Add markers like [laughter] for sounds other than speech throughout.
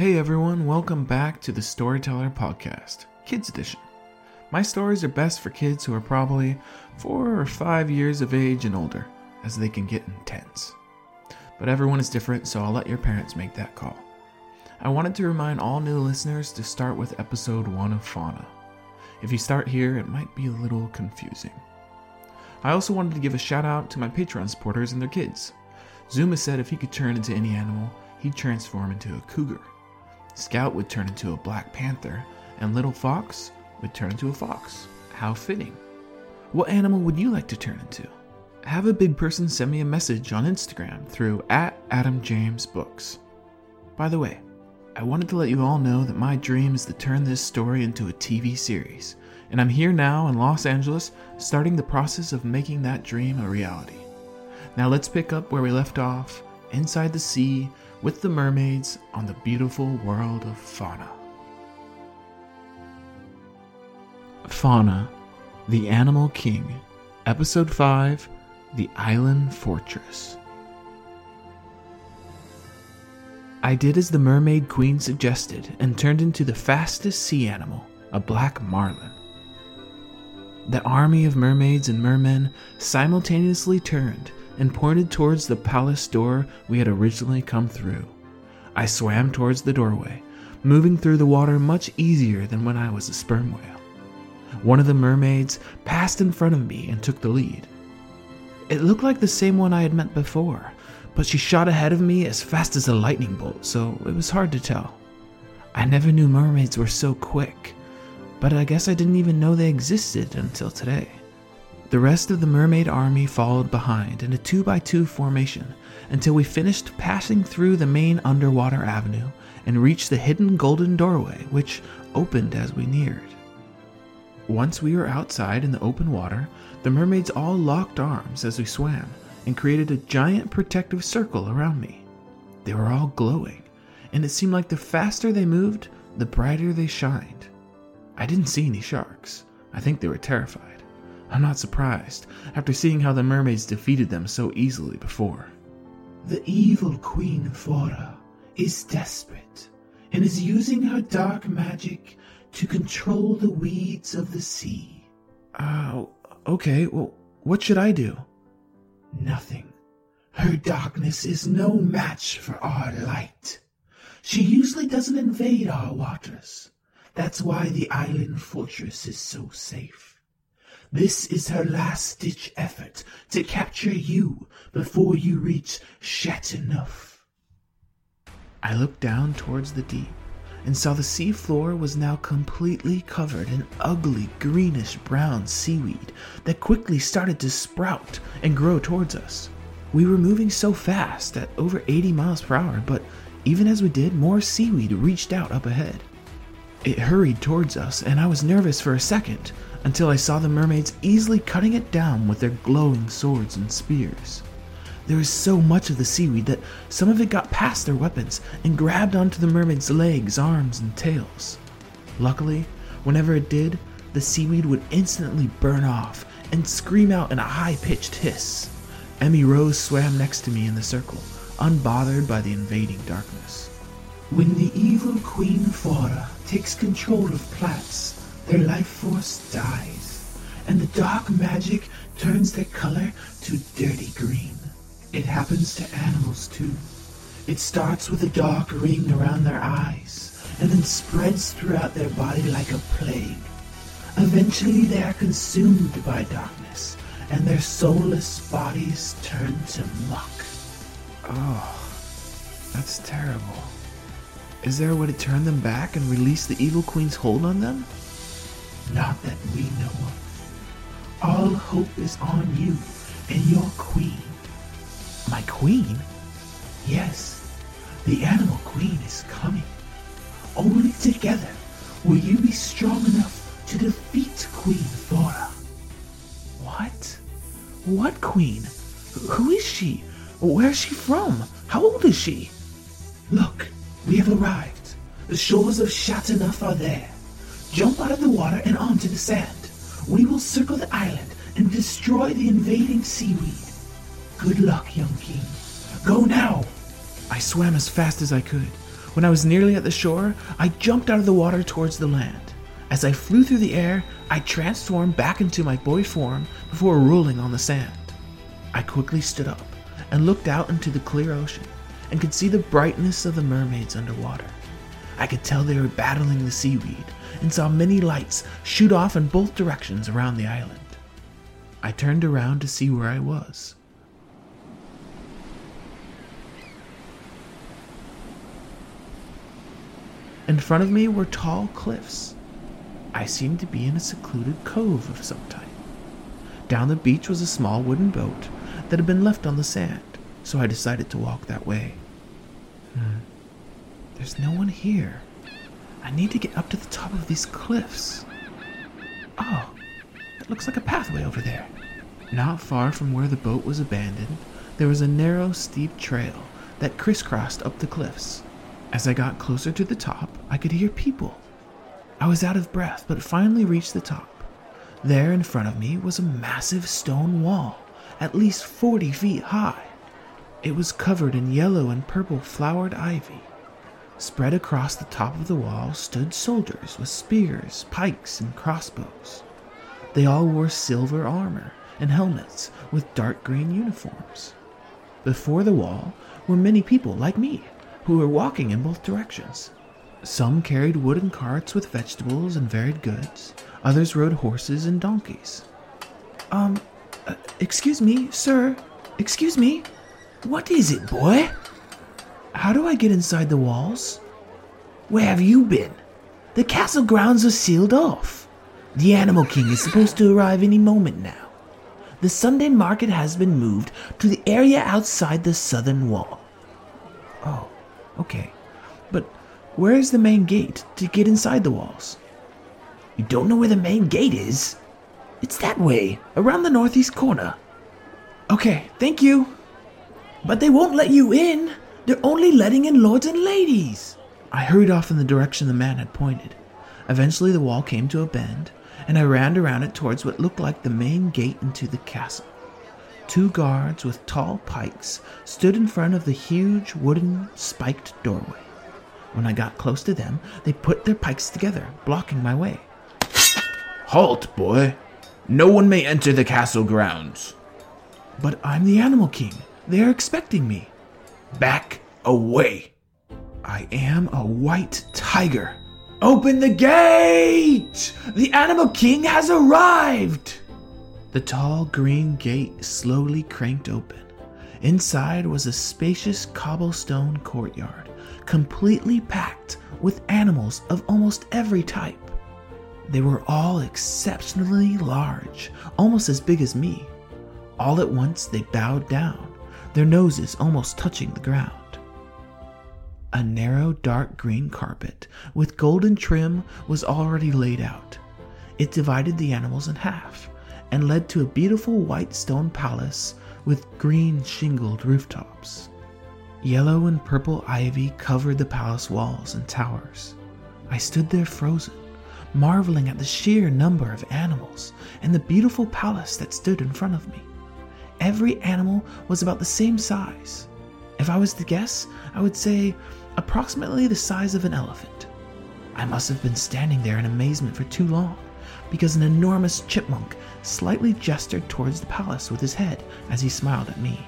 Hey everyone, welcome back to the Storyteller Podcast, Kids Edition. My stories are best for kids who are probably four or five years of age and older, as they can get intense. But everyone is different, so I'll let your parents make that call. I wanted to remind all new listeners to start with episode 1 of Fauna. If you start here, it might be a little confusing. I also wanted to give a shout out to my Patreon supporters and their kids. Zuma said if he could turn into any animal, he'd transform into a cougar. Scout would turn into a black panther, and Little Fox would turn into a fox. How fitting. What animal would you like to turn into? Have a big person send me a message on Instagram through at AdamJamesBooks. By the way, I wanted to let you all know that my dream is to turn this story into a TV series, and I'm here now in Los Angeles starting the process of making that dream a reality. Now let's pick up where we left off, inside the sea, with the mermaids on the beautiful world of fauna. Fauna, the Animal King, Episode 5 The Island Fortress. I did as the Mermaid Queen suggested and turned into the fastest sea animal, a black marlin. The army of mermaids and mermen simultaneously turned and pointed towards the palace door we had originally come through. I swam towards the doorway, moving through the water much easier than when I was a sperm whale. One of the mermaids passed in front of me and took the lead. It looked like the same one I had met before, but she shot ahead of me as fast as a lightning bolt, so it was hard to tell. I never knew mermaids were so quick, but I guess I didn't even know they existed until today. The rest of the mermaid army followed behind in a 2 by 2 formation until we finished passing through the main underwater avenue and reached the hidden golden doorway, which opened as we neared. Once we were outside in the open water, the mermaids all locked arms as we swam and created a giant protective circle around me. They were all glowing, and it seemed like the faster they moved, the brighter they shined. I didn't see any sharks. I think they were terrified. I'm not surprised, after seeing how the mermaids defeated them so easily before. The evil Queen Flora is desperate and is using her dark magic to control the weeds of the sea. Oh, uh, okay, well, what should I do? Nothing. Her darkness is no match for our light. She usually doesn't invade our waters. That's why the island fortress is so safe. This is her last ditch effort to capture you before you reach Chateauneuf. I looked down towards the deep and saw the sea floor was now completely covered in ugly greenish brown seaweed that quickly started to sprout and grow towards us. We were moving so fast at over 80 miles per hour, but even as we did, more seaweed reached out up ahead. It hurried towards us, and I was nervous for a second until I saw the mermaids easily cutting it down with their glowing swords and spears. There was so much of the seaweed that some of it got past their weapons and grabbed onto the mermaids' legs, arms, and tails. Luckily, whenever it did, the seaweed would instantly burn off and scream out in a high pitched hiss. Emmy Rose swam next to me in the circle, unbothered by the invading darkness. When the evil takes control of plants, their life force dies, and the dark magic turns their color to dirty green. It happens to animals too. It starts with a dark ring around their eyes, and then spreads throughout their body like a plague. Eventually they are consumed by darkness, and their soulless bodies turn to muck. Oh, that's terrible. Is there a way to turn them back and release the evil queen's hold on them? Not that we know of. All hope is on you and your queen. My queen? Yes, the animal queen is coming. Only together will you be strong enough to defeat Queen Flora. What? What queen? Who is she? Where's she from? How old is she? Look, we have arrived. The shores of Chateauneuf are there. Jump out of the water and onto the sand. We will circle the island and destroy the invading seaweed. Good luck, young king. Go now. I swam as fast as I could, When I was nearly at the shore, I jumped out of the water towards the land. As I flew through the air, I transformed back into my boy form before rolling on the sand. I quickly stood up and looked out into the clear ocean and could see the brightness of the mermaids underwater. I could tell they were battling the seaweed and saw many lights shoot off in both directions around the island. I turned around to see where I was. In front of me were tall cliffs. I seemed to be in a secluded cove of some type. Down the beach was a small wooden boat that had been left on the sand, so I decided to walk that way. Hmm. There's no one here. I need to get up to the top of these cliffs. Oh, it looks like a pathway over there. Not far from where the boat was abandoned, there was a narrow, steep trail that crisscrossed up the cliffs. As I got closer to the top, I could hear people. I was out of breath, but finally reached the top. There in front of me was a massive stone wall, at least 40 feet high. It was covered in yellow and purple flowered ivy. Spread across the top of the wall stood soldiers with spears, pikes, and crossbows. They all wore silver armor and helmets with dark green uniforms. Before the wall were many people like me who were walking in both directions. Some carried wooden carts with vegetables and varied goods, others rode horses and donkeys. Um, uh, excuse me, sir. Excuse me. What is it, boy? How do I get inside the walls? Where have you been? The castle grounds are sealed off. The Animal King is supposed to arrive any moment now. The Sunday market has been moved to the area outside the southern wall. Oh, okay. But where is the main gate to get inside the walls? You don't know where the main gate is? It's that way, around the northeast corner. Okay, thank you. But they won't let you in. They're only letting in lords and ladies. I hurried off in the direction the man had pointed. Eventually, the wall came to a bend, and I ran around it towards what looked like the main gate into the castle. Two guards with tall pikes stood in front of the huge wooden spiked doorway. When I got close to them, they put their pikes together, blocking my way. Halt, boy! No one may enter the castle grounds. But I'm the Animal King. They are expecting me. Back away. I am a white tiger. Open the gate! The Animal King has arrived! The tall green gate slowly cranked open. Inside was a spacious cobblestone courtyard, completely packed with animals of almost every type. They were all exceptionally large, almost as big as me. All at once they bowed down, their noses almost touching the ground. A narrow dark green carpet with golden trim was already laid out. It divided the animals in half and led to a beautiful white stone palace with green shingled rooftops. Yellow and purple ivy covered the palace walls and towers. I stood there frozen, marveling at the sheer number of animals and the beautiful palace that stood in front of me. Every animal was about the same size. If I was to guess, I would say approximately the size of an elephant. I must have been standing there in amazement for too long, because an enormous chipmunk slightly gestured towards the palace with his head as he smiled at me.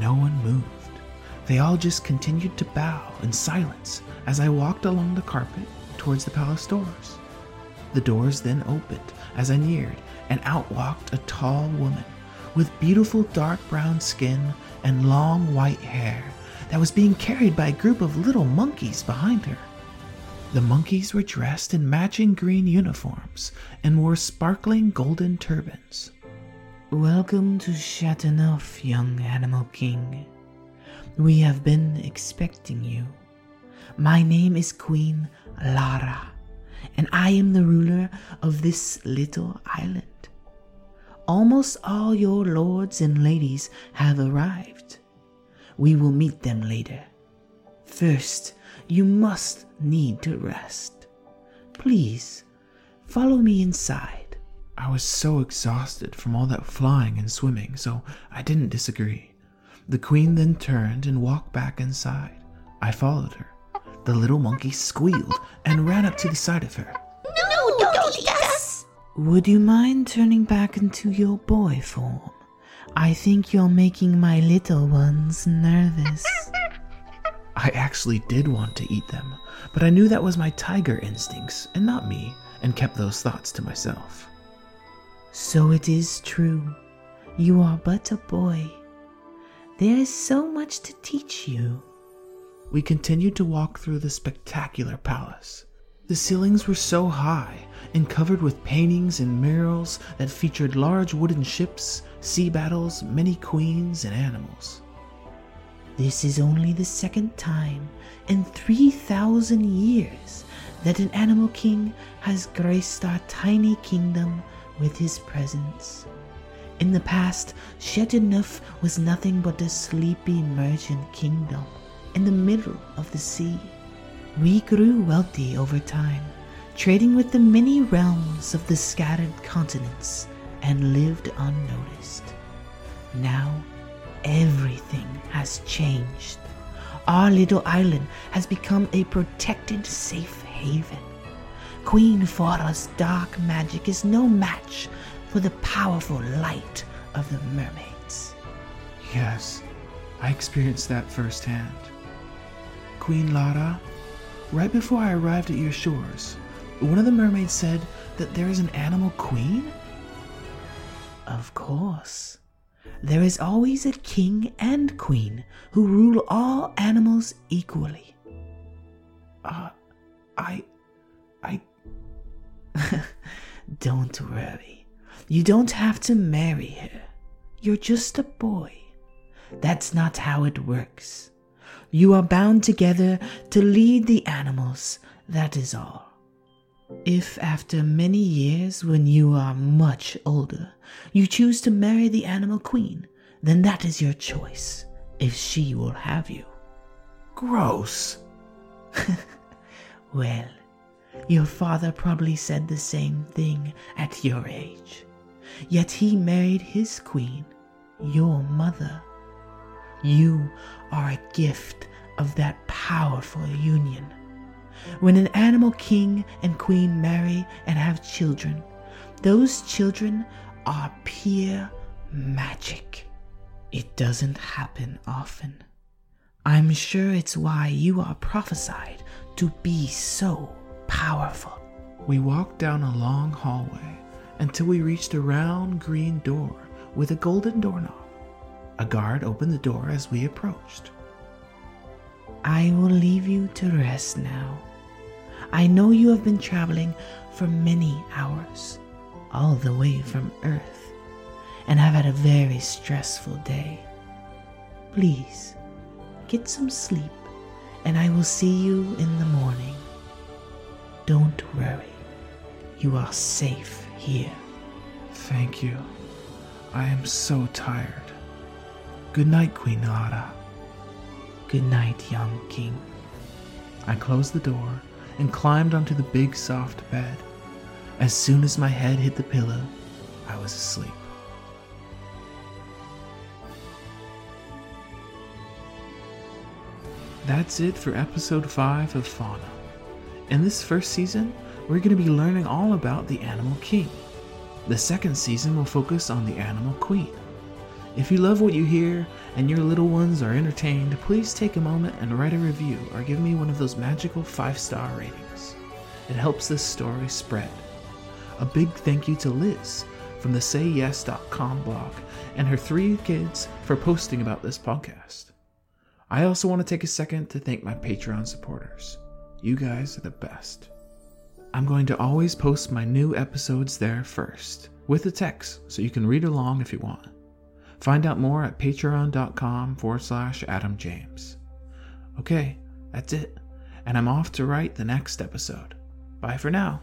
No one moved. They all just continued to bow in silence as I walked along the carpet towards the palace doors. The doors then opened as I neared, and out walked a tall woman with beautiful dark brown skin and long white hair that was being carried by a group of little monkeys behind her. The monkeys were dressed in matching green uniforms and wore sparkling golden turbans. Welcome to Chateauneuf, young Animal King. We have been expecting you. My name is Queen Lara, and I am the ruler of this little island. Almost all your lords and ladies have arrived. We will meet them later. First, you must need to rest. Please, follow me inside. I was so exhausted from all that flying and swimming, so I didn't disagree. The queen then turned and walked back inside. I followed her. The little monkey squealed and ran up to the side of her. Would you mind turning back into your boy form? I think you're making my little ones nervous. [laughs] I actually did want to eat them, but I knew that was my tiger instincts and not me, and kept those thoughts to myself. So it is true. You are but a boy. There is so much to teach you. We continued to walk through the spectacular palace. The ceilings were so high and covered with paintings and murals that featured large wooden ships, sea battles, many queens, and animals. This is only the second time in 3,000 years that an animal king has graced our tiny kingdom with his presence. In the past, Chateauneuf was nothing but a sleepy merchant kingdom in the middle of the sea. We grew wealthy over time, trading with the many realms of the scattered continents, and lived unnoticed. Now, everything has changed. Our little island has become a protected safe haven. Queen Flora's dark magic is no match for the powerful light of the mermaids. Yes, I experienced that firsthand. Queen Lara, right before I arrived at your shores, one of the mermaids said that there is an animal queen? Of course. There is always a king and queen who rule all animals equally. Uh, I. I. [laughs] don't worry. You don't have to marry her. You're just a boy. That's not how it works. You are bound together to lead the animals, that is all. If after many years, when you are much older, you choose to marry the animal queen, then that is your choice, if she will have you. Gross. [laughs] well, your father probably said the same thing at your age. Yet he married his queen, your mother. You are a gift of that powerful union. When an animal king and queen marry and have children, those children are pure magic. It doesn't happen often. I'm sure it's why you are prophesied to be so powerful. We walked down a long hallway until we reached a round green door with a golden doorknob. A guard opened the door as we approached. I will leave you to rest now. I know you have been traveling for many hours, all the way from Earth, and have had a very stressful day. Please, get some sleep, and I will see you in the morning. Don't worry, you are safe here. Thank you. I am so tired. Good night, Queen Lara. Good night, young king. I closed the door and climbed onto the big soft bed. As soon as my head hit the pillow, I was asleep. That's it for episode 5 of Fauna. In this first season, we're going to be learning all about the Animal King. The second season will focus on the Animal Queen. If you love what you hear and your little ones are entertained, please take a moment and write a review or give me one of those magical five star ratings. It helps this story spread. A big thank you to Liz from the SayYes.com blog and her three kids for posting about this podcast. I also want to take a second to thank my Patreon supporters. You guys are the best. I'm going to always post my new episodes there first, with the text, so you can read along if you want. Find out more at patreon.com forward slash Adam James. Okay, that's it, and I'm off to write the next episode. Bye for now.